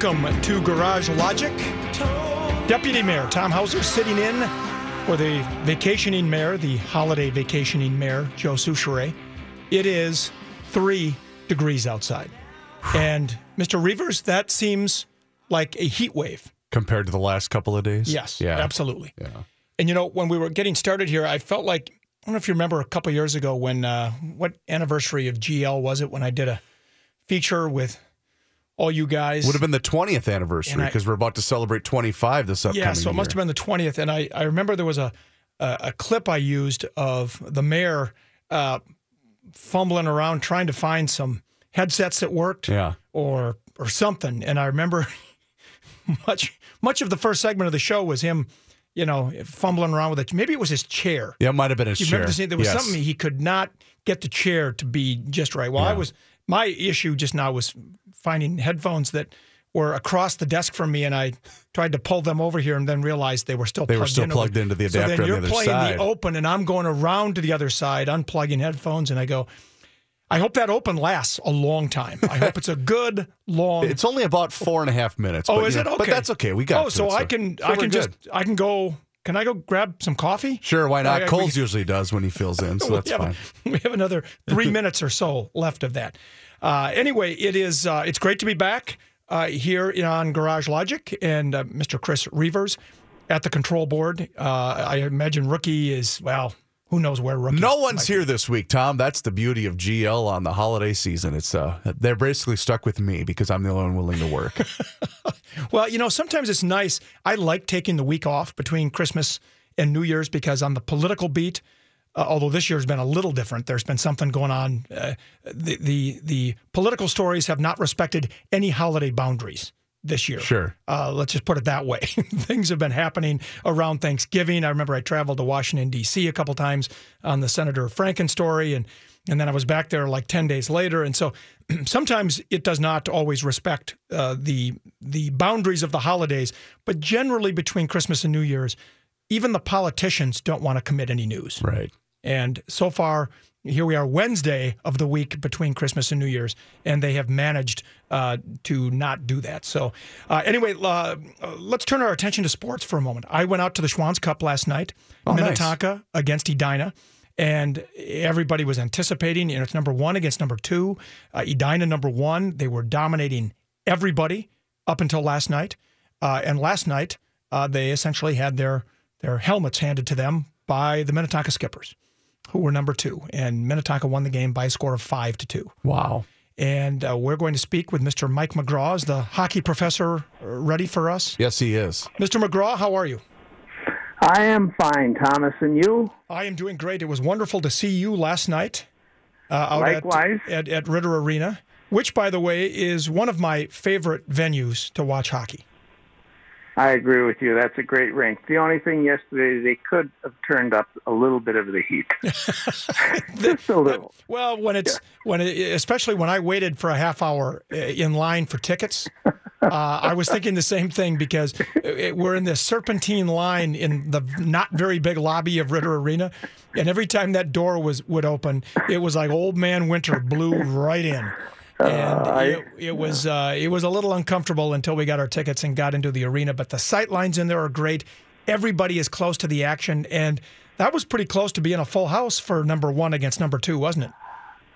Welcome to Garage Logic. Deputy Mayor Tom Hauser sitting in for the vacationing mayor, the holiday vacationing mayor, Joe Soucheray. It is three degrees outside. And Mr. Reavers, that seems like a heat wave. compared to the last couple of days. Yes, Yeah. absolutely. Yeah. And you know, when we were getting started here, I felt like I don't know if you remember a couple years ago when uh, what anniversary of GL was it when I did a feature with all you guys? Would have been the 20th anniversary because we're about to celebrate 25 this upcoming yeah, so it must have been the twentieth. And I, I remember there was a, a a clip I used of the mayor uh, fumbling around trying to find some headsets that worked Yeah. or or something. And I remember much much of the first segment of the show was him, you know, fumbling around with it. Maybe it was his chair. Yeah, it might have been his You chair. remember the scene? There was Yes. something he could not get the chair to be just right. Well, I was my issue just now was finding headphones that were across the desk from me, and I tried to pull them over here, and then realized they were still They were plugged still in. plugged into the so adapter then on the you're other playing side. the open, and I'm going around to the other side, unplugging headphones, and I go. I hope that open lasts a long time. I hope it's a good long. It's only about four and a half minutes. oh, but, is it know, okay? But that's okay. We got Oh, so it, I can so I we're can good. just I can go. Can I go grab some coffee? Sure, why not? I- I- Coles usually does when he fills in, so we that's have, fine. We have another three minutes or so left of that. Uh, anyway, it is uh, it's great to be back uh, here on Garage Logic and uh, Mr. Chris Reavers at the control board. Uh, I imagine Rookie is well. Who knows where Rookie? No one's here this week, Tom. That's the beauty of GL on the holiday season. It's uh, they're basically stuck with me because I'm the only one willing to work. Well, you know, sometimes it's nice. I like taking the week off between Christmas and New Year's because on the political beat, uh, although this year's been a little different, there's been something going on. Uh, the, the the political stories have not respected any holiday boundaries this year. Sure. Uh, let's just put it that way. Things have been happening around Thanksgiving. I remember I traveled to Washington D.C. a couple times on the Senator Franken story, and and then I was back there like ten days later. And so sometimes it does not always respect uh, the the boundaries of the holidays, but generally between Christmas and New Year's, even the politicians don't want to commit any news. right. And so far, here we are, Wednesday of the week between Christmas and New Year's, and they have managed uh, to not do that. So, uh, anyway, uh, let's turn our attention to sports for a moment. I went out to the Schwan's Cup last night, Oh, nice. Minnetonka against Edina. And everybody was anticipating, you know, it's number one against number two. Uh, Edina, number one, they were dominating everybody up until last night. Uh, and last night, uh, they essentially had their their helmets handed to them by the Minnetonka Skippers, who were number two. And Minnetonka won the game by a score of five to two. Wow. And uh, we're going to speak with Mr. Mike McGraw. Is the hockey professor uh, ready for us? Yes, he is. Mr. McGraw, how are you? I am fine, Thomas, and you? I am doing great. It was wonderful to see you last night uh, out Likewise. At, at, at Ridder Arena, which, by the way, is one of my favorite venues to watch hockey. I agree with you. That's a great rink. The only thing yesterday, they could have turned up a little bit of the heat. Just a little. Well, when it's when it, especially when I waited for a half hour uh, in line for tickets, uh, I was thinking the same thing because it, we're in this serpentine line in the not very big lobby of Ridder Arena, and every time that door was would open, it was like old man winter blew right in. And it, it was uh, it was a little uncomfortable until we got our tickets and got into the arena. But the sight lines in there are great. Everybody is close to the action, and that was pretty close to being a full house for number one against number two, wasn't it?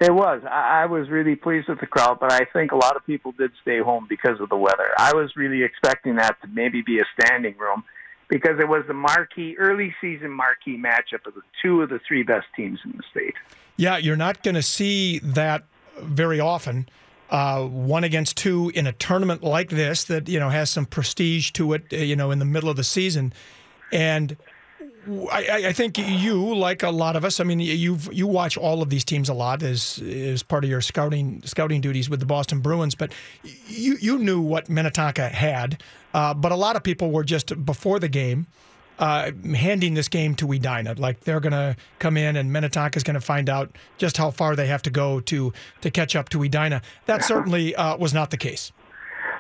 It was. I, I was really pleased with the crowd, but I think a lot of people did stay home because of the weather. I was really expecting that to maybe be a standing room because it was the marquee, early season marquee matchup of the two of the three best teams in the state. Yeah, you're not going to see that very often. Uh, one against two in a tournament like this that you know has some prestige to it. You know, in the middle of the season, and I, I, think you, like a lot of us, I mean, you you watch all of these teams a lot as as part of your scouting scouting duties with the Boston Bruins. But you you knew what Minnetonka had, uh, but a lot of people were just before the game. Uh, handing this game to Edina, like they're going to come in and Minnetonka is going to find out just how far they have to go to to catch up to Edina. That certainly uh, was not the case.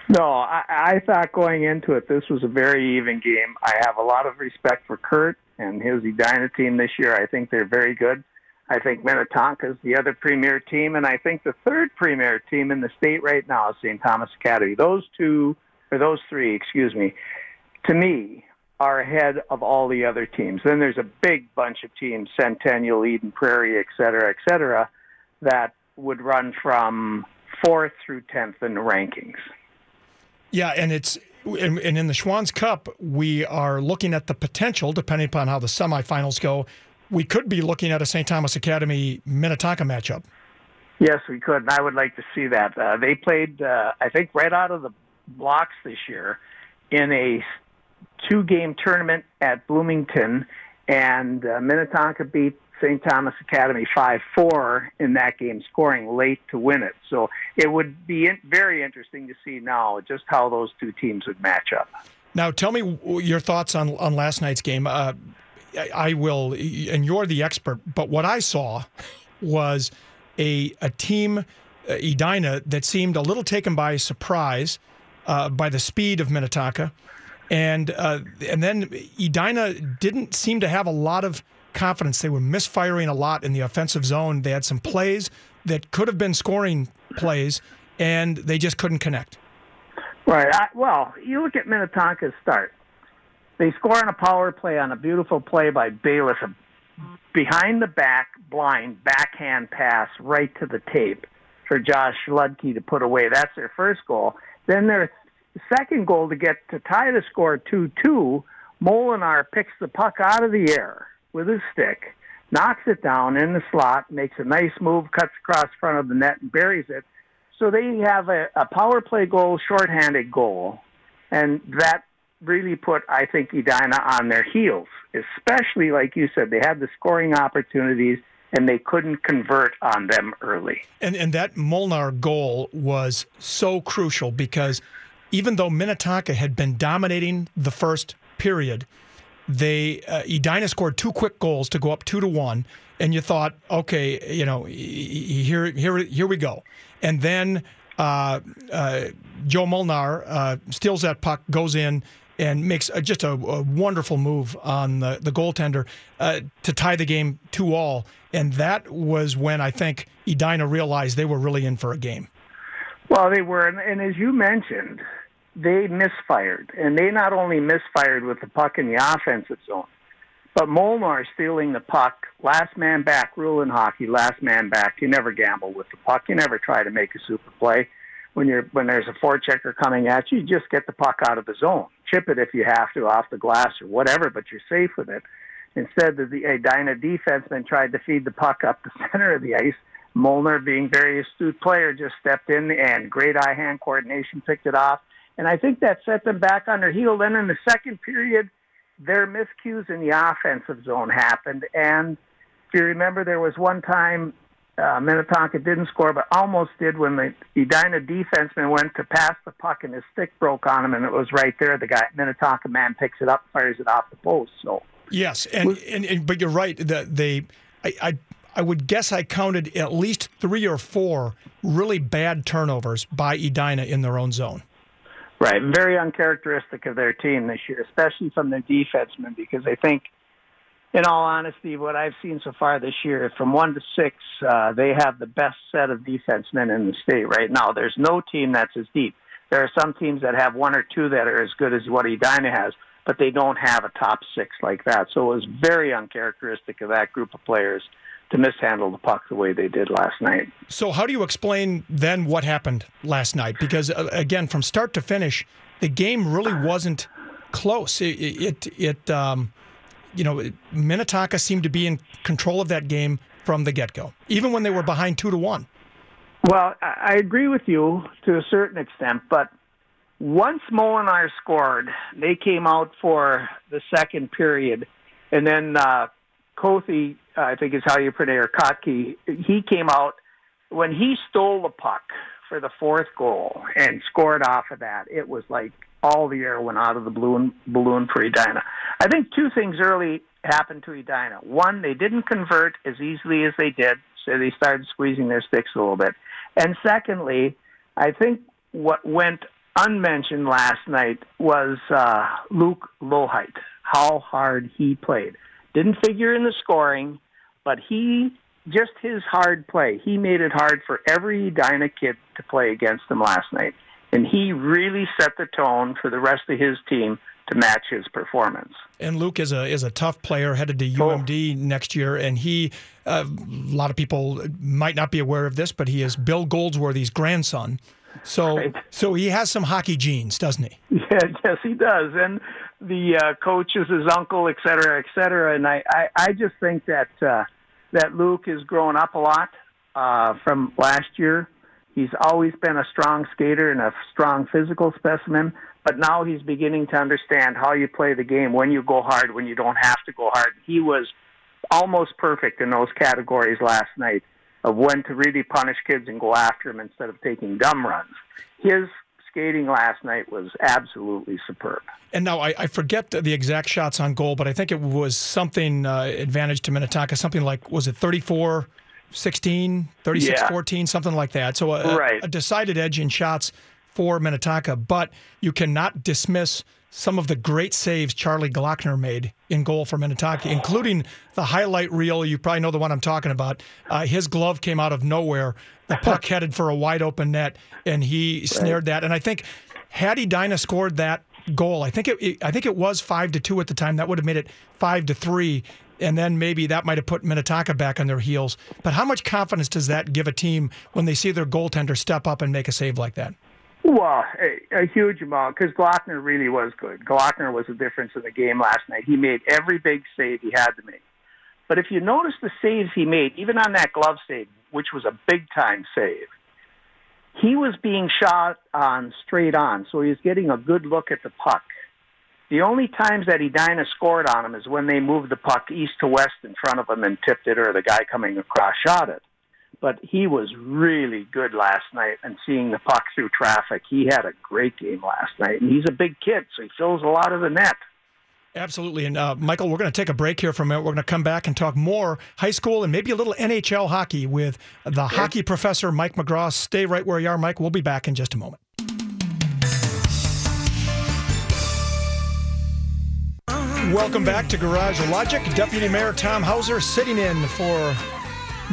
No, I, I thought going into it, this was a very even game. I have a lot of respect for Curt and his Edina team this year. I think they're very good. I think Minnetonka is the other premier team, and I think the third premier team in the state right now is St. Thomas Academy. Those two, or those three, excuse me, to me, are ahead of all the other teams. Then there's a big bunch of teams, Centennial, Eden Prairie, et cetera, et cetera, that would run from fourth through tenth in the rankings. Yeah, and it's and, in the Schwan's Cup, we are looking at the potential, depending upon how the semifinals go. We could be looking at a St. Thomas Academy Minnetonka matchup. Yes, we could, and I would like to see that. Uh, they played, uh, I think, right out of the blocks this year in a two-game tournament at Bloomington, and uh, Minnetonka beat St. Thomas Academy 5 4 in that game, scoring late to win it. So it would be very interesting to see now just how those two teams would match up. Now, tell me your thoughts on, on last night's game. Uh, I will, and you're the expert, but what I saw was a, a team, uh, Edina, that seemed a little taken by surprise uh, by the speed of Minnetonka. And, uh, and then Edina didn't seem to have a lot of confidence. They were misfiring a lot in the offensive zone. They had some plays that could have been scoring plays, and they just couldn't connect. Right. I, well, you look at Minnetonka's start. They score on a power play on a beautiful play by Bayless, a behind the back blind backhand pass right to the tape for Josh Ludke to put away. That's their first goal. Then their second goal to get to tie the score 2-2, Molinar picks the puck out of the air with his stick, knocks it down in the slot, makes a nice move, cuts across front of the net, and buries it. So they have a, a power play goal, shorthanded goal, and that really put, I think, Edina on their heels. Especially, like you said, they had the scoring opportunities and they couldn't convert on them early. And and that Molnar goal was so crucial because even though Minnetonka had been dominating the first period, they uh, Edina scored two quick goals to go up two to one, and you thought, okay, you know, here here here we go, and then uh, uh, Joe Molnar uh, steals that puck, goes in. And makes a, just a, a, wonderful move on the, the goaltender uh, to tie the game two all, and that was when I think Edina realized they were really in for a game. Well, they were, and, and as you mentioned, they misfired, and they not only misfired with the puck in the offensive zone, but Molnar stealing the puck, last man back rule in hockey, last man back. You never gamble with the puck. You never try to make a super play. When you're when there's a forechecker coming at you, you just get the puck out of the zone. Chip it if you have to off the glass or whatever, but you're safe with it. Instead, the Edina defenseman tried to feed the puck up the center of the ice. Molnar, being very astute player, just stepped in and great eye-hand coordination, picked it off and I think that set them back on their heel. Then in the second period, their miscues in the offensive zone happened. And if you remember, there was one time uh, Minnetonka didn't score, but almost did when the Edina defenseman went to pass the puck and his stick broke on him, and it was right there. The guy Minnetonka man picks it up, fires it off the post. So yes, and, and, and but you're right that they, I, I I would guess I counted at least three or four really bad turnovers by Edina in their own zone. Right, very uncharacteristic of their team this year, especially from their defensemen, because I think, in all honesty, what I've seen so far this year, from one to six, uh, they have the best set of defensemen in the state right now. There's no team that's as deep. There are some teams that have one or two that are as good as what Edina has, but they don't have a top six like that. So it was very uncharacteristic of that group of players to mishandle the puck the way they did last night. So, how do you explain then what happened last night? Because uh, again, from start to finish, the game really wasn't close. It, it, it um, you know, Minnetonka seemed to be in control of that game from the get go, even when they were behind two to one. Well, I agree with you to a certain extent, but once Molinar scored, they came out for the second period, and then uh, Kothi, I think is how you pronounce Kotke, he came out when he stole the puck for the fourth goal and scored off of that. It was like all the air went out of the balloon balloon for Edina. I think two things early happened to Edina. One, they didn't convert as easily as they did, so they started squeezing their sticks a little bit. And secondly, I think what went unmentioned last night was uh, Luke Loheit, how hard he played. Didn't figure in the scoring, but he just his hard play. He made it hard for every Edina kid to play against him last night, and he really set the tone for the rest of his team to match his performance. And Luke is a is a tough player headed to UMD oh. next year, and he uh, a lot of people might not be aware of this, but he is Bill Goldsworthy's grandson. So right. so he has some hockey genes, doesn't he? Yeah, yes, he does, and the uh, coach is his uncle, et cetera, et cetera. And I I, I just think that uh, that Luke has grown up a lot uh, from last year. He's always been a strong skater and a strong physical specimen but now he's beginning to understand how you play the game, when you go hard, when you don't have to go hard. He was almost perfect in those categories last night of when to really punish kids and go after them instead of taking dumb runs. His skating last night was absolutely superb. And now I, I, forget the exact shots on goal, but I think it was something uh, advantage to Minnetonka, something like, was it 34 16, 36 yeah. 14, something like that. So a, right. a, decided edge in shots for Minnetonka, but you cannot dismiss some of the great saves Charlie Glockner made in goal for Minnetonka, including the highlight reel. You probably know the one I'm talking about. Uh, his glove came out of nowhere. The puck headed for a wide open net, and he right. snared that. And I think had Edina scored that goal, I think it, it, I think it was five to two at the time. That would have made it five to three. And then maybe that might have put Minnetonka back on their heels. But how much confidence does that give a team when they see their goaltender step up and make a save like that? Well, a, a huge amount because Glockner really was good. Glockner was the difference in the game last night. He made every big save he had to make. But if you notice the saves he made, even on that glove save, which was a big time save, he was being shot on straight on, so he was getting a good look at the puck. The only times that Edina scored on him is when they moved the puck east to west in front of him and tipped it, or the guy coming across shot it but he was really good last night and seeing the puck through traffic. He had a great game last night, and he's a big kid, so he fills a lot of the net. Absolutely. And uh, Michael, we're going to take a break here for a minute. We're going to come back and talk more high school and maybe a little NHL hockey with the okay. hockey professor, Mike McGraw. Stay right where you are, Mike. We'll be back in just a moment. Welcome back to Garage Logic. Deputy Mayor Tom Hauser sitting in for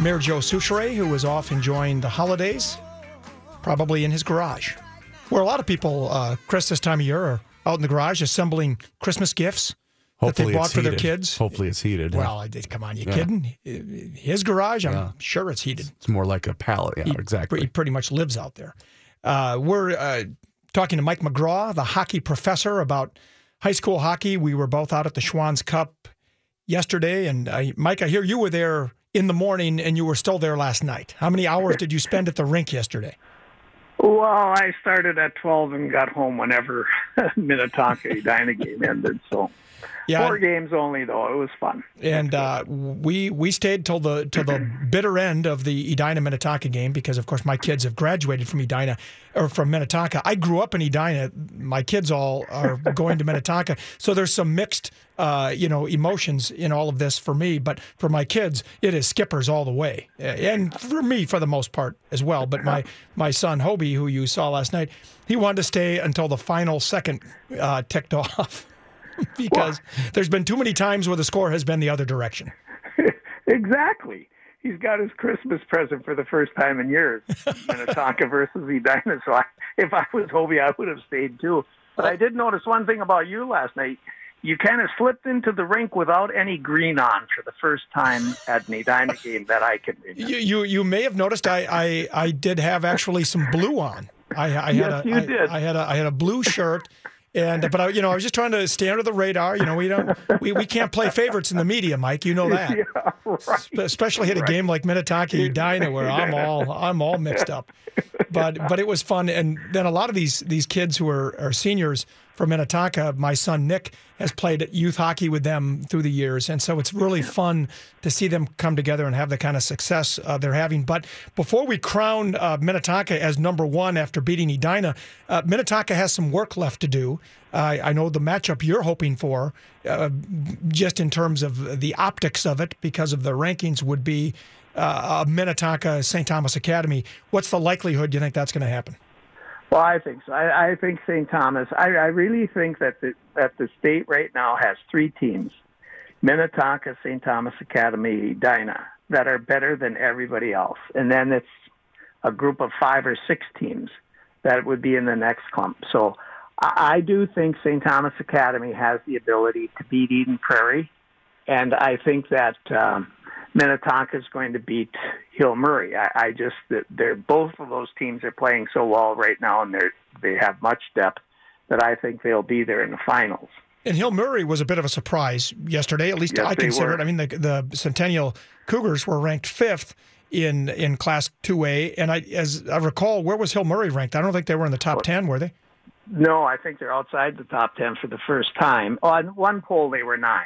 Mayor Joe Soucheray, who was off enjoying the holidays, probably in his garage, where a lot of people, uh, Chris, this time of year are out in the garage assembling Christmas gifts Hopefully that they bought for their kids. Hopefully it's heated. Well, yeah. come on, you yeah. kidding? His garage, I'm yeah. sure it's heated. It's more like a pallet. Yeah, he, exactly. He pretty much lives out there. Uh, we're uh, talking to Mike McGraw, the hockey professor, about high school hockey. We were both out at the Schwan's Cup yesterday, and uh, Mike, I hear you were there in the morning and you were still there last night. How many hours did you spend at the rink yesterday? Well, I started at 12 and got home whenever Minnetonka Edina game ended. So yeah, four games only though. It was fun. And uh, we we stayed till the till the bitter end of the Edina Minnetonka game because of course my kids have graduated from Edina or from Minnetonka. I grew up in Edina. My kids all are going to Minnetonka, so there's some mixed uh, you know emotions in all of this for me. But for my kids, it is Skippers all the way, and for me for the most part as well. But my my son Hobie, who you saw last night, he wanted to stay until the final second uh, ticked off. because well, there's been too many times where the score has been the other direction. exactly. He's got his Christmas present for the first time in years. Minnetonka versus Edina. So I, if I was Hobie, I would have stayed too. But I did notice one thing about you last night. you kind of slipped into the rink without any green on for the first time at an Edina game that I can remember. You, you you may have noticed I, I I did have actually some blue on. I, I had Yes, a you I- did. I had a I had a blue shirt. And but I, you know, I was just trying to stay under the radar. You know, we don't, we, we can't play favorites in the media, Mike. You know that. yeah, right. Spe- especially hit a game like Minnetonka Edina where I'm all I'm all mixed up. But but it was fun, and then a lot of these these kids who are, are seniors from Minnetonka, my son Nick has played youth hockey with them through the years, and so it's really fun to see them come together and have the kind of success uh, they're having. But before we crown uh, Minnetonka as number one after beating Edina, uh, Minnetonka has some work left to do. I know the matchup you're hoping for, uh, just in terms of the optics of it, because of the rankings, would be uh, Minnetonka St. Thomas Academy. What's the likelihood you think that's going to happen? Well, I think so. I, I think St. Thomas. I, I really think that the, that the state right now has three teams: Minnetonka, St. Thomas Academy, Edina, that are better than everybody else, and then it's a group of five or six teams that would be in the next clump. So I, I do think St. Thomas Academy has the ability to beat Eden Prairie, and I think that. Um, Minnetonka is going to beat Hill Murray. I, I just they're both of those teams are playing so well right now, and they are they have much depth that I think they'll be there in the finals. And Hill Murray was a bit of a surprise yesterday. At least Yes, I consider it. I mean, the the Centennial Cougars were ranked fifth in in Class Two A, and I, as I recall, where was Hill Murray ranked? I don't think they were in the top ten, were they? No, I think they're outside the top ten for the first time. On one poll, they were nine.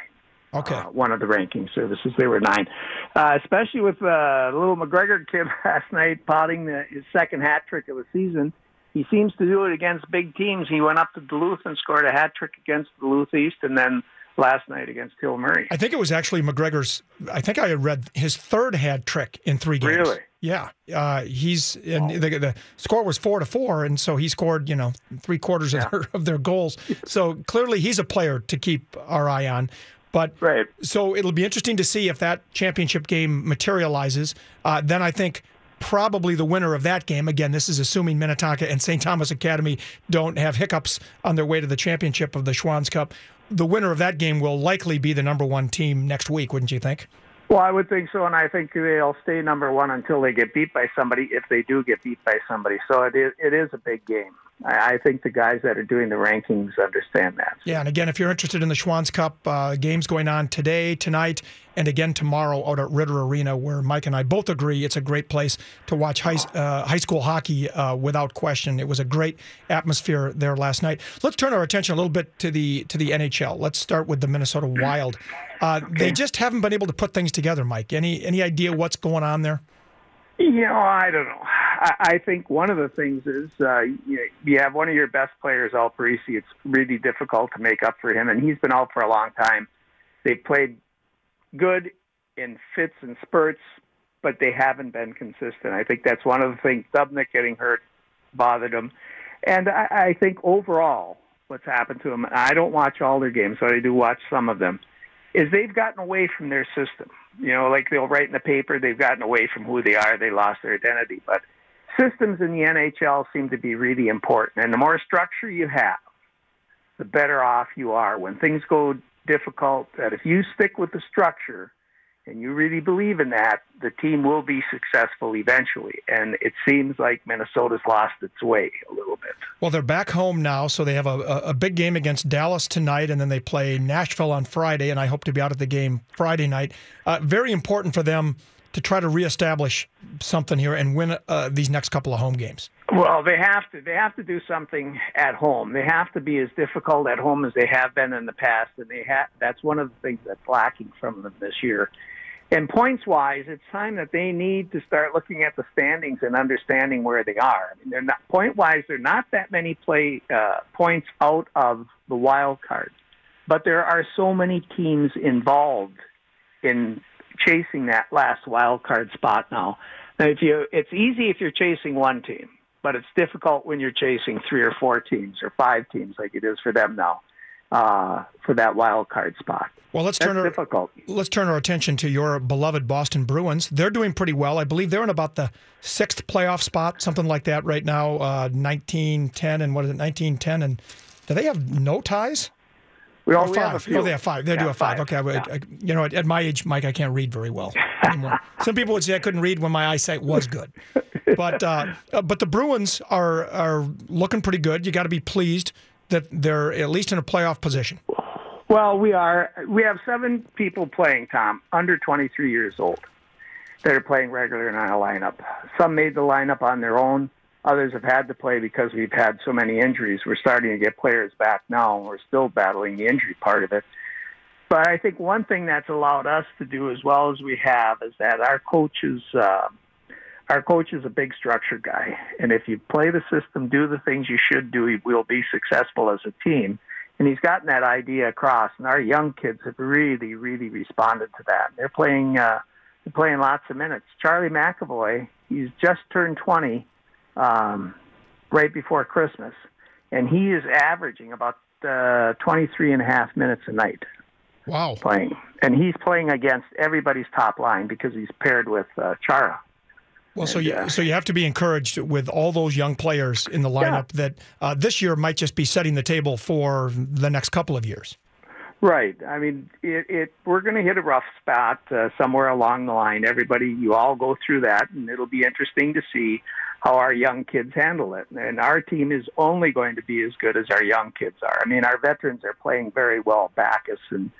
Okay. Uh, one of the ranking services, they were nine. Uh, especially with uh, little McGregor kid last night potting the, his second hat trick of the season. He seems to do it against big teams. He went up to Duluth and scored a hat trick against Duluth East, and then last night against Hill Murray. I think it was actually McGregor's. I think I had read his third hat trick in three games. Really? Yeah. Uh, he's and the, the score was four to four, and so he scored you know three quarters of, their, of their goals. So clearly he's a player to keep our eye on. But Right. so it'll be interesting to see if that championship game materializes. Uh, then I think probably the winner of that game, again, this is assuming Minnetonka and St. Thomas Academy don't have hiccups on their way to the championship of the Schwan's Cup. The winner of that game will likely be the number one team next week, wouldn't you think? Well, I would think so, and I think they'll stay number one until they get beat by somebody. If they do get beat by somebody, so it is it is a big game. I, I think the guys that are doing the rankings understand that. Yeah, and again, if you're interested in the Schwan's Cup, uh, games going on today, tonight, and again tomorrow out at Ridder Arena, where Mike and I both agree it's a great place to watch high, uh, high school hockey uh, without question. It was a great atmosphere there last night. Let's turn our attention a little bit to the to the NHL. Let's start with the Minnesota Wild. Uh, They just haven't been able to put things together, Mike. Any any idea what's going on there? You know, I don't know. I, I think one of the things is uh, you, you have one of your best players, Al Parise. It's really difficult to make up for him, and he's been out for a long time. They played good in fits and spurts, but they haven't been consistent. I think that's one of the things. Dubnyk getting hurt bothered him, and I, I think overall, what's happened to him. I don't watch all their games, but I do watch some of them. Is they've gotten away from their system. You know, like they'll write in the paper, they've gotten away from who they are. They lost their identity, but systems in the NHL seem to be really important. And the more structure you have, the better off you are. When things go difficult, that if you stick with the structure and you really believe in that, the team will be successful eventually. And it seems like Minnesota's lost its way a little bit. Well, they're back home now, so they have a, a, big game against Dallas tonight, and then they play Nashville on Friday, and I hope to be out at the game Friday night. Uh, very important for them to try to reestablish something here and win uh, these next couple of home games. Well, they have to. They have to do something at home. They have to be as difficult at home as they have been in the past, and they have. That's one of the things that's lacking from them this year. And points wise, it's time that they need to start looking at the standings and understanding where they are. I mean, they're not point wise. They're not that many play uh, points out of the wild card, but there are so many teams involved in chasing that last wild card spot now. Now, if you, it's easy if you're chasing one team, but it's difficult when you're chasing three or four teams or five teams like it is for them now uh, for that wild card spot. Well, let's That's turn our difficult. let's turn our attention to your beloved Boston Bruins. They're doing pretty well. I believe they're in about the sixth playoff spot, something like that right now. Uh, nineteen ten and what is it? Nineteen ten and do they have no ties? We, all, Oh, we have a five. few. Oh, they have five. They do have five. five. Okay. Yeah. I- you know, at, at my age, Mike, I can't read very well. Some people would say I couldn't read when my eyesight was good. But uh, uh, but the Bruins are are looking pretty good. You got to be pleased that they're at least in a playoff position. Well, we are. We have seven people playing, Tom, under 23 years old, that are playing regular in our lineup. Some made the lineup on their own. Others have had to play because we've had so many injuries. We're starting to get players back now, and we're still battling the injury part of it. But I think one thing that's allowed us to do as well as we have is that our coaches, uh, our coach is a big structure guy, and if you play the system, do the things you should do, you will be successful as a team. And he's gotten that idea across, and our young kids have really, really responded to that. They're playing uh, they're playing lots of minutes. Charlie McAvoy, he's just turned 20 um, right before Christmas, and he is averaging about uh, 23 and a half minutes a night Wow. playing. And he's playing against everybody's top line because he's paired with uh, Chara. Well, so And, you uh, so you have to be encouraged with all those young players in the lineup that uh, this year might just be setting the table for the next couple of years. Right. I mean, it, it we're going to hit a rough spot uh, somewhere along the line. Everybody, you all go through that, and it'll be interesting to see how our young kids handle it. And our team is only going to be as good as our young kids are. I mean, our veterans are playing very well. Backes and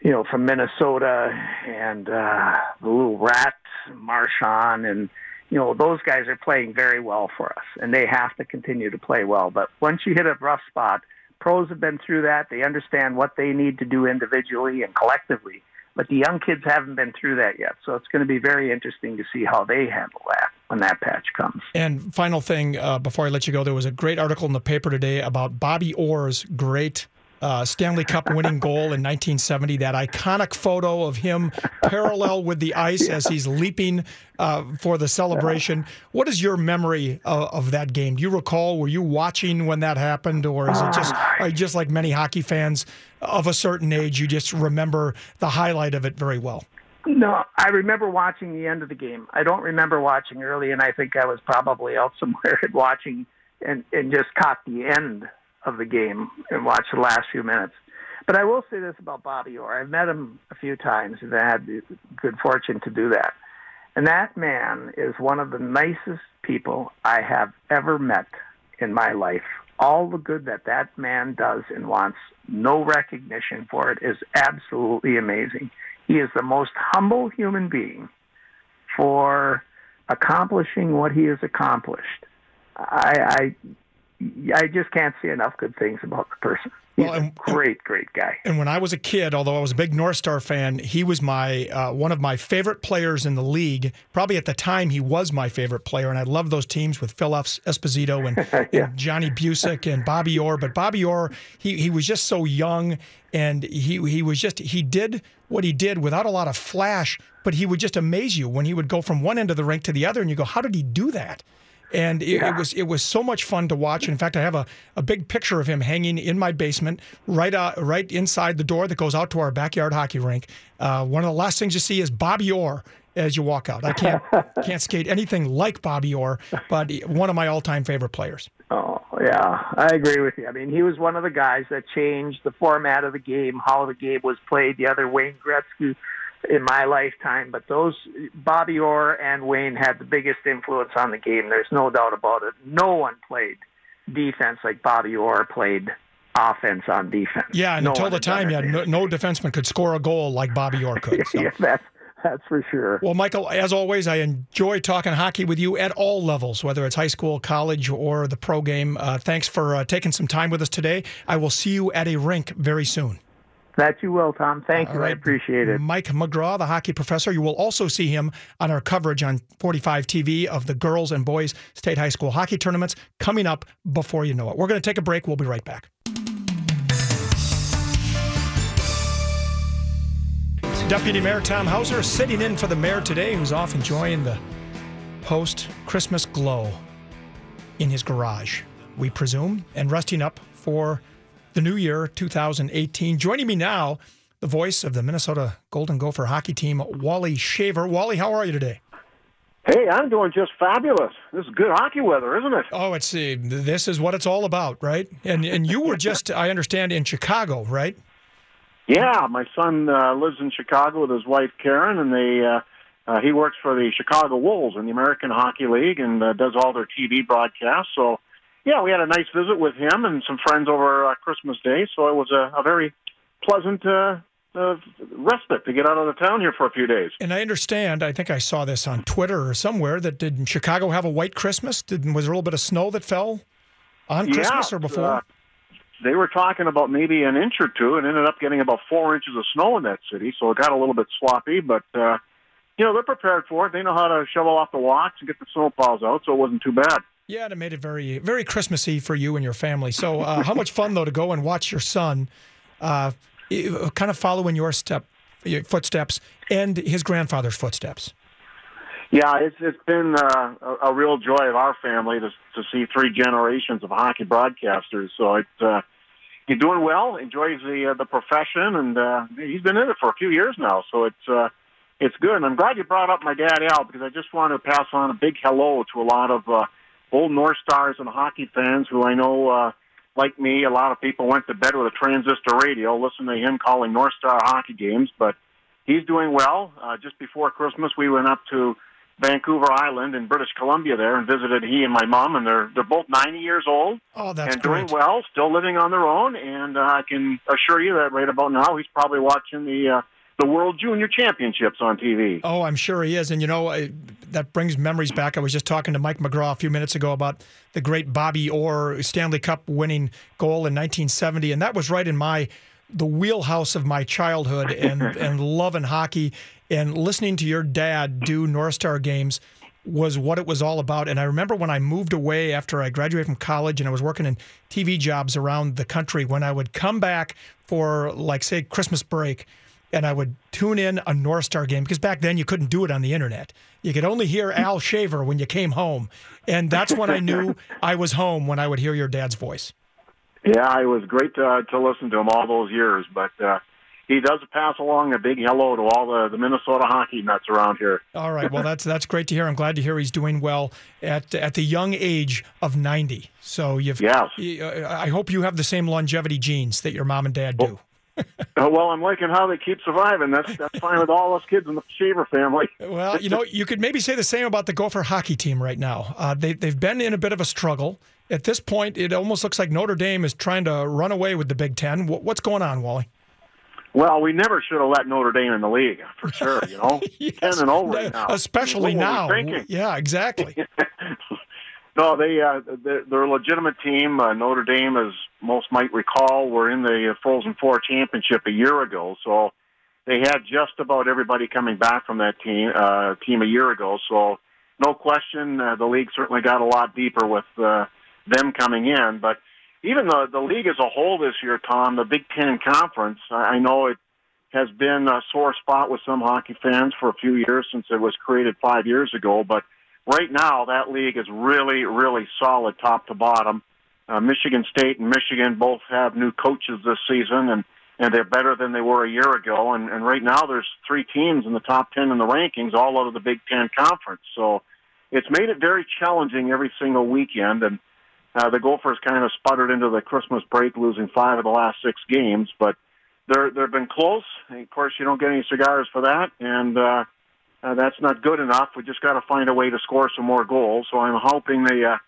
you know from Minnesota and uh, the little rat Marchand and you know those guys are playing very well for us, and they have to continue to play well. But once you hit a rough spot pros have been through that. They understand what they need to do individually and collectively. But the young kids haven't been through that yet. So it's going to be very interesting to see how they handle that when that patch comes. And final thing uh, before I let you go, there was a great article in the paper today about Bobby Orr's great uh, Stanley Cup winning goal in 1970. That iconic photo of him parallel with the ice as he's leaping uh, for the celebration. What is your memory of, of, that game? Do you recall? Were you watching when that happened, or is it just just like many hockey fans of a certain age? You just remember the highlight of it very well. No, I remember watching the end of the game. I don't remember watching early, and I think I was probably out somewhere watching and, and just caught the end of the game and watch the last few minutes. But I will say this about Bobby Orr. I've met him a few times and I had the good fortune to do that. And that man is one of the nicest people I have ever met in my life. All the good that that man does and wants no recognition for it is absolutely amazing. He is the most humble human being for accomplishing what he has accomplished. I, I, I just can't say enough good things about the person. He's well, and, a great, great guy. And when I was a kid, although I was a big North Star fan, he was my uh, one of my favorite players in the league. Probably at the time, he was my favorite player, and I loved those teams with Phil Esposito and, yeah. and Johnny Bucyk and Bobby Orr. But Bobby Orr, he he was just so young, and he he was just he did what he did without a lot of flash, but he would just amaze you when he would go from one end of the rink to the other, and you go, how did he do that? And it, yeah. it, was it was so much fun to watch. In fact, I have a, a big picture of him hanging in my basement, right uh, right inside the door that goes out to our backyard hockey rink. Uh, one of the last things you see is Bobby Orr as you walk out. I can't can't skate anything like Bobby Orr, but one of my all time favorite players. Oh yeah, I agree with you. I mean, he was one of the guys that changed the format of the game, how the game was played. The other Wayne Gretzky in my lifetime, but those Bobby Orr and Wayne had the biggest influence on the game. There's no doubt about it. No one played defense like Bobby Orr played offense on defense. Yeah, and no until the time, yeah, no, no, defenseman could score a goal like Bobby Orr could. So. yeah, that's that's for sure. Well, Michael, as always, I enjoy talking hockey with you at all levels, whether it's high school, college, or the pro game. Uh, thanks for uh, taking some time with us today. I will see you at a rink very soon. That you will, Tom. Thank you. Right. I appreciate it. Mike McGraw, the hockey professor. You will also see him on our coverage on 45 TV of the girls and boys state high school hockey tournaments coming up before you know it. We're going to take a break. We'll be right back. Deputy Mayor Tom Hauser sitting in for the mayor today, who's off enjoying the post Christmas glow in his garage, we presume, and resting up for the new year 2018. Joining me now, the voice of the Minnesota Golden Gopher hockey team, Wally Shaver. Wally, how are you today? Hey, I'm doing just fabulous. This is good hockey weather, isn't it? Oh, it's uh, this is what it's all about, right? And and you were just, I understand, in Chicago, right? Yeah, my son uh, lives in Chicago with his wife Karen, and they uh, uh, he works for the Chicago Wolves in the American Hockey League and uh, does all their TV broadcasts. So, yeah, we had a nice visit with him and some friends over uh, Christmas Day. So it was a, a very pleasant uh, uh, respite to get out of the town here for a few days. And I understand. I think I saw this on Twitter or somewhere that did Chicago have a white Christmas? Did was there a little bit of snow that fell on Christmas yeah, or before? Uh, they were talking about maybe an inch or two, and ended up getting about four inches of snow in that city. So it got a little bit sloppy, but uh, you know they're prepared for it. They know how to shovel off the walks and get the snow plows out, so it wasn't too bad. Yeah, and it made it very, very Christmassy for you and your family. So, uh, how much fun though to go and watch your son, uh, kind of follow in your step, your footsteps, and his grandfather's footsteps. Yeah, it's it's been uh, a, a real joy of our family to to see three generations of hockey broadcasters. So it's uh, he's doing well, enjoys the uh, the profession, and uh, he's been in it for a few years now. So it's uh, it's good. And I'm glad you brought up my dad Al because I just want to pass on a big hello to a lot of uh, old North Stars and hockey fans who I know. Uh, like me, a lot of people went to bed with a transistor radio, listening to him calling North Star hockey games. But he's doing well. Uh, just before Christmas, we went up to Vancouver Island in British Columbia there and visited he and my mom, and they're they're both 90 years old Oh, that's and great. doing well, still living on their own. And uh, I can assure you that right about now, he's probably watching the uh, the World Junior Championships on TV. Oh, I'm sure he is. And you know, I, that brings memories back. I was just talking to Mike McGraw a few minutes ago about the great Bobby Orr Stanley Cup winning goal in 1970. And that was right in my the wheelhouse of my childhood and, and loving hockey and listening to your dad do North Star games was what it was all about. And I remember when I moved away after I graduated from college and I was working in TV jobs around the country, when I would come back for, like, say, Christmas break, and I would tune in a North Star game because back then you couldn't do it on the internet. You could only hear Al Shaver when you came home. And that's when I knew I was home when I would hear your dad's voice. Yeah, it was great to, to listen to him all those years, but uh, he does pass along a big hello to all the, the Minnesota hockey nuts around here. All right. Well, that's that's great to hear. I'm glad to hear he's doing well at at the young age of 90. So you've Yes. uh, I hope you have the same longevity genes that your mom and dad do. Uh, well, I'm liking how they keep surviving. That's that's fine with all us kids in the Shaver family. Well, you know, you could maybe say the same about the Gopher hockey team right now. Uh, they they've been in a bit of a struggle. At this point, it almost looks like Notre Dame is trying to run away with the Big Ten. Wh- What's going on, Wally? Well, we never should have let Notre Dame in the league for sure. You know, Yes. ten and zero right now. Especially were we now. Yeah, exactly. No, they uh, they're, they're a legitimate team. Uh, Notre Dame, as most might recall, were in the Frozen Four championship a year ago. So they had just about everybody coming back from that team uh, team a year ago. So no question, uh, the league certainly got a lot deeper with uh, them coming in. But even the the league as a whole this year, Tom, the Big Ten Conference, I, I know it has been a sore spot with some hockey fans for a few years since it was created five years ago, but right now that league is really, really solid top to bottom. Uh, Michigan State and Michigan both have new coaches this season, and and they're better than they were a year ago. And and right now there's three teams in the top ten in the rankings, all out of the Big Ten conference. So it's made it very challenging every single weekend, and uh, the Gophers kind of sputtered into the Christmas break, losing five of the last six games, but. They're, they've been close. And of course, you don't get any cigars for that, and uh, uh, that's not good enough. We just got to find a way to score some more goals. So I'm hoping the uh,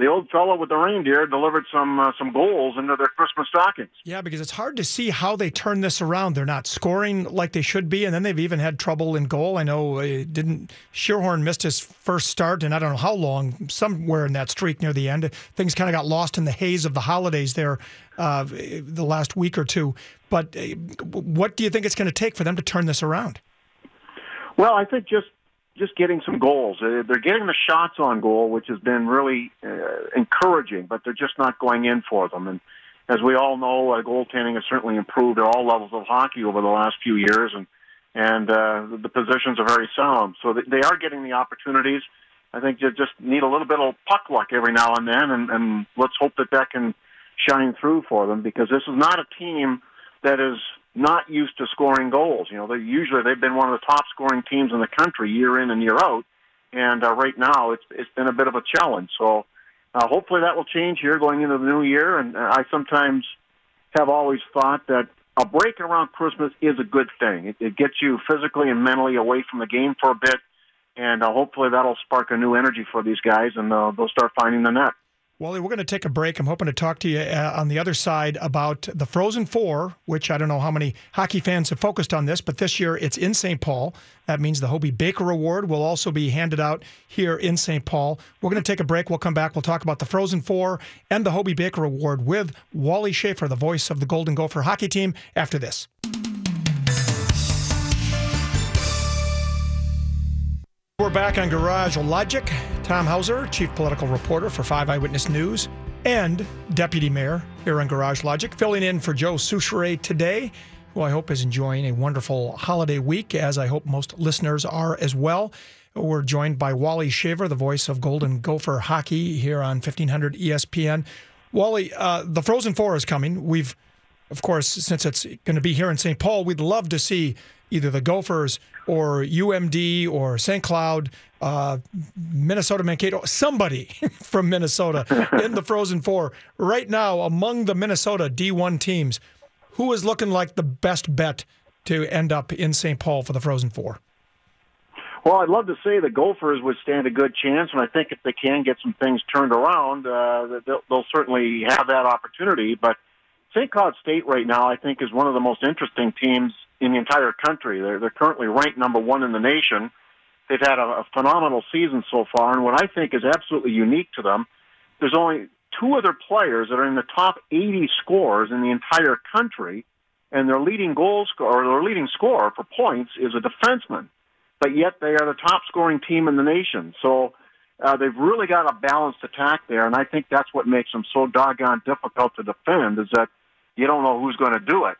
the old fellow with the reindeer delivered some uh, some goals into their Christmas stockings. Yeah, because it's hard to see how they turn this around. They're not scoring like they should be, and then they've even had trouble in goal. I know uh, didn't Schierhorn missed his first start, and I don't know how long, somewhere in that streak near the end. Things kind of got lost in the haze of the holidays there uh, the last week or two. But uh, what do you think it's going to take for them to turn this around? Well, I think just just getting some goals. Uh, They're getting the shots on goal, which has been really uh, encouraging, but they're just not going in for them. And as we all know, uh, goaltending has certainly improved at all levels of hockey over the last few years, and and uh, the positions are very sound. So they are getting the opportunities. I think you just need a little bit of puck luck every now and then, and, and let's hope that that can shine through for them because this is not a team that is not used to scoring goals. You know, they usually they've been one of the top scoring teams in the country year in and year out, and uh, right now it's it's been a bit of a challenge. So uh, hopefully that will change here going into the new year. And uh, I sometimes have always thought that a break around Christmas is a good thing. It, it gets you physically and mentally away from the game for a bit, and uh, hopefully that'll spark a new energy for these guys, and uh, they'll start finding the net. Wally, we're going to take a break. I'm hoping to talk to you uh, on the other side about the Frozen Four, which I don't know how many hockey fans have focused on this, but this year it's in St. Paul. That means the Hobey Baker Award will also be handed out here in St. Paul. We're going to take a break. We'll come back. We'll talk about the Frozen Four and the Hobey Baker Award with Wally Shaver, the voice of the Golden Gopher hockey team, after this. We're back on Garage Logic. Tom Hauser, Chief Political Reporter for 5 Eyewitness News, and Deputy Mayor here on Garage Logic, filling in for Joe Soucheray today, who I hope is enjoying a wonderful holiday week, as I hope most listeners are as well. We're joined by Wally Shaver, the voice of Golden Gopher Hockey here on 1500 ESPN. Wally, uh, the Frozen Four is coming. We've, of course, since it's going to be here in St. Paul, we'd love to see either the Gophers or UMD or St. Cloud, uh, Minnesota Mankato, somebody from Minnesota in the Frozen Four. Right now, among the Minnesota D1 teams, who is looking like the best bet to end up in St. Paul for the Frozen Four? Well, I'd love to say the Gophers would stand a good chance, and I think if they can get some things turned around, uh, they'll, they'll certainly have that opportunity. But St. Cloud State right now, I think, is one of the most interesting teams in the entire country. They're, they're currently ranked number one in the nation. They've had a, a phenomenal season so far, and what I think is absolutely unique to them, there's only two other players that are in the top 80 scores in the entire country, and their leading goal or their leading scorer for points is a defenseman. But yet they are the top scoring team in the nation. So uh, they've really got a balanced attack there, and I think that's what makes them so doggone difficult to defend. Is that you don't know who's going to do it.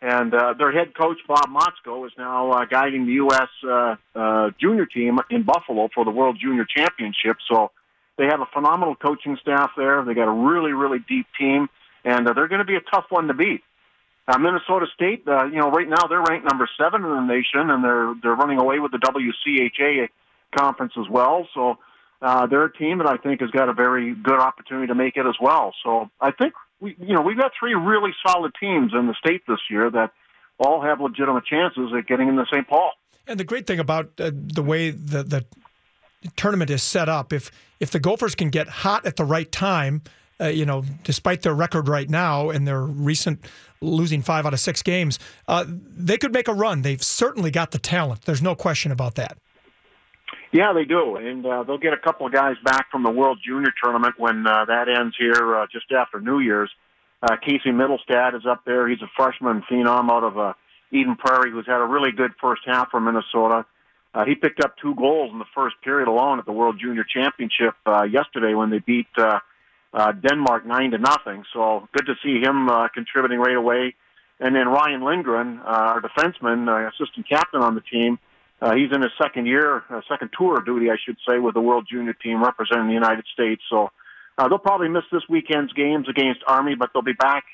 And uh, their head coach, Bob Motzko, is now uh, guiding the U.S. Uh, uh, junior team in Buffalo for the World Junior Championship. So they have a phenomenal coaching staff there. They got a really, really deep team, and uh, they're going to be a tough one to beat. Uh, Minnesota State, uh, you know, right now they're ranked number seven in the nation, and they're they're running away with the WCHA conference as well. So uh, they're a team that I think has got a very good opportunity to make it as well. So I think we, you know, we've got three really solid teams in the state this year that all have legitimate chances at getting into St. Paul. And the great thing about uh, the way the, the tournament is set up, if if the Gophers can get hot at the right time, uh, you know, despite their record right now and their recent losing five out of six games, uh, they could make a run. They've certainly got the talent. There's no question about that. Yeah, they do, and uh, they'll get a couple of guys back from the World Junior Tournament when uh, that ends here uh, just after New Year's. Uh, Casey Mittelstadt is up there. He's a freshman phenom out of uh, Eden Prairie who's had a really good first half for Minnesota. Uh, he picked up two goals in the first period alone at the World Junior Championship uh, yesterday when they beat uh, uh, Denmark nine to nothing. So good to see him uh, contributing right away. And then Ryan Lindgren, uh, our defenseman, uh, assistant captain on the team, he's in his second year, uh, second tour of duty, I should say, with the World Junior Team representing the United States. So uh, they'll probably miss this weekend's games against Army, but they'll be back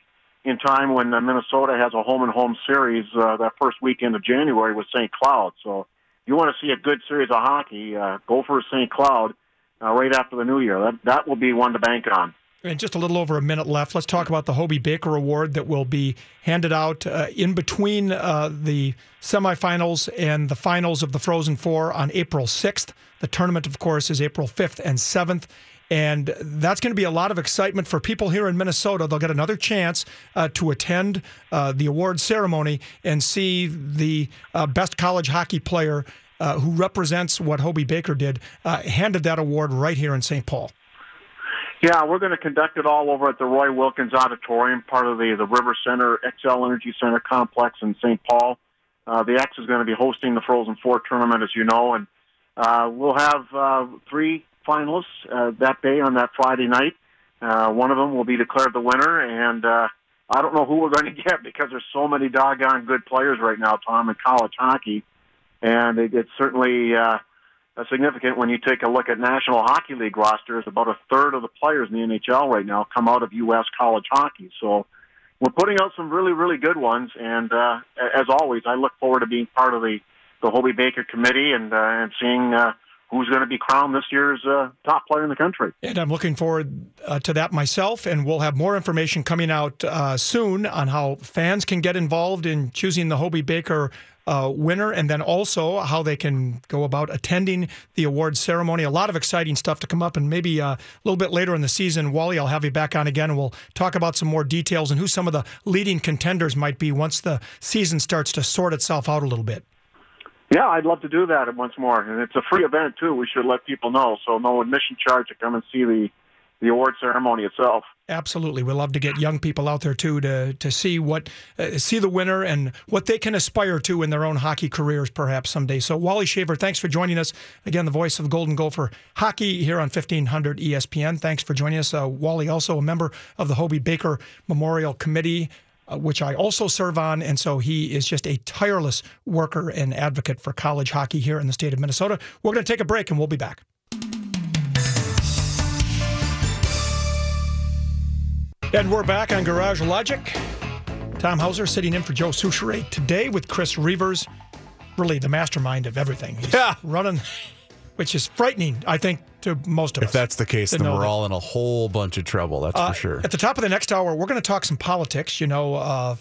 in time when uh, Minnesota has a home and home series uh, that first weekend of January with St. Cloud. So you want to see a good series of hockey, uh, go for St. Cloud uh, right after the new year. That that will be one to bank on. And just a little over a minute left. Let's talk about the Hobey Baker Award that will be handed out uh, in between uh, the semifinals and the finals of the Frozen Four on April 6th. The tournament, of course, is April 5th and 7th. And that's going to be a lot of excitement for people here in Minnesota. They'll get another chance uh, to attend uh, the award ceremony and see the uh, best college hockey player uh, who represents what Hobey Baker did handed that award right here in St. Paul. Yeah, we're going to conduct it all over at the Roy Wilkins Auditorium, part of the the River Center Xcel Energy Center complex in St. Paul. Uh, the X is going to be hosting the Frozen Four tournament, as you know, and uh, we'll have uh, three finalists uh, that day on that Friday night. Uh, one of them will be declared the winner, and uh, I don't know who we're going to get because there's so many doggone good players right now, Tom, in college hockey, and it, it's certainly. Uh, significant when you take a look at National Hockey League rosters. About a third of the players in the NHL right now come out of U.S. college hockey. So we're putting out some really, really good ones. And uh, as always, I look forward to being part of the the Hobey Baker Committee and uh, and seeing uh, who's going to be crowned this year's uh, top player in the country. And I'm looking forward uh, to that myself. And we'll have more information coming out uh, soon on how fans can get involved in choosing the Hobey Baker. Uh, winner, and then also how they can go about attending the awards ceremony. A lot of exciting stuff to come up, and maybe uh, a little bit later in the season, Wally, I'll have you back on again, and we'll talk about some more details and who some of the leading contenders might be once the season starts to sort itself out a little bit. Yeah, I'd love to do that once more, and it's a free event too. We should let people know, so no admission charge to come and see the the award ceremony itself. Absolutely, we love to get young people out there too to to see what uh, see the winner and what they can aspire to in their own hockey careers, perhaps someday. So, Wally Shaver, thanks for joining us again. The voice of Golden Gopher hockey here on fifteen hundred ESPN. Thanks for joining us, uh, Wally. Also a member of the Hobey Baker Memorial Committee uh, which I also serve on. And so he is just a tireless worker and advocate for college hockey here in the state of Minnesota. We're going to take a break and we'll be back. And we're back on Garage Logic. Tom Hauser sitting in for Joe Soucheray today with Chris Reavers, really the mastermind of everything. He's yeah. running which is frightening, I think, to most of if us. If that's the case, then we're that. all in a whole bunch of trouble. That's uh, for sure. At the top of the next hour, we're going to talk some politics. You know, uh,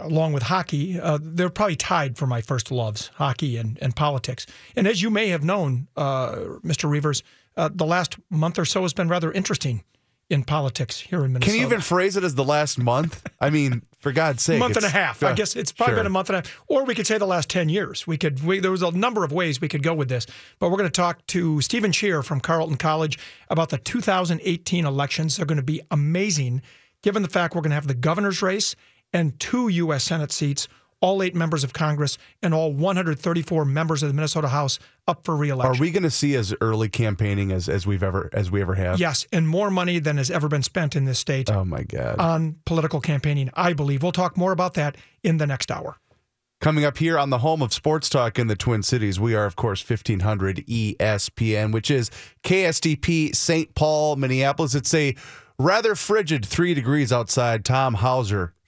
along with hockey, uh, they're probably tied for my first loves: hockey and, and politics. And as you may have known, uh, Mr. Reavers, uh, the last month or so has been rather interesting in politics here in Minnesota. Can you even phrase it as the last month? I mean, for God's sake, month and a half. I guess it's probably sure. been a month and a half, or we could say the last ten years. We could. We, there was a number of ways we could go with this, but we're going to talk to Steven Schier from Carleton College about the 2018 elections. They're going to be amazing, given the fact we're going to have the governor's race and two U.S. Senate seats all eight members of Congress and all 134 members of the Minnesota House up for reelection. Are we going to see as early campaigning as, as we've ever as we ever have? Yes, and more money than has ever been spent in this state. Oh my God! On political campaigning, I believe we'll talk more about that in the next hour. Coming up here on the home of sports talk in the Twin Cities, we are, of course, 1500 ESPN, which is KSTP St. Paul, Minneapolis. It's a rather frigid three degrees outside. Tom Hauser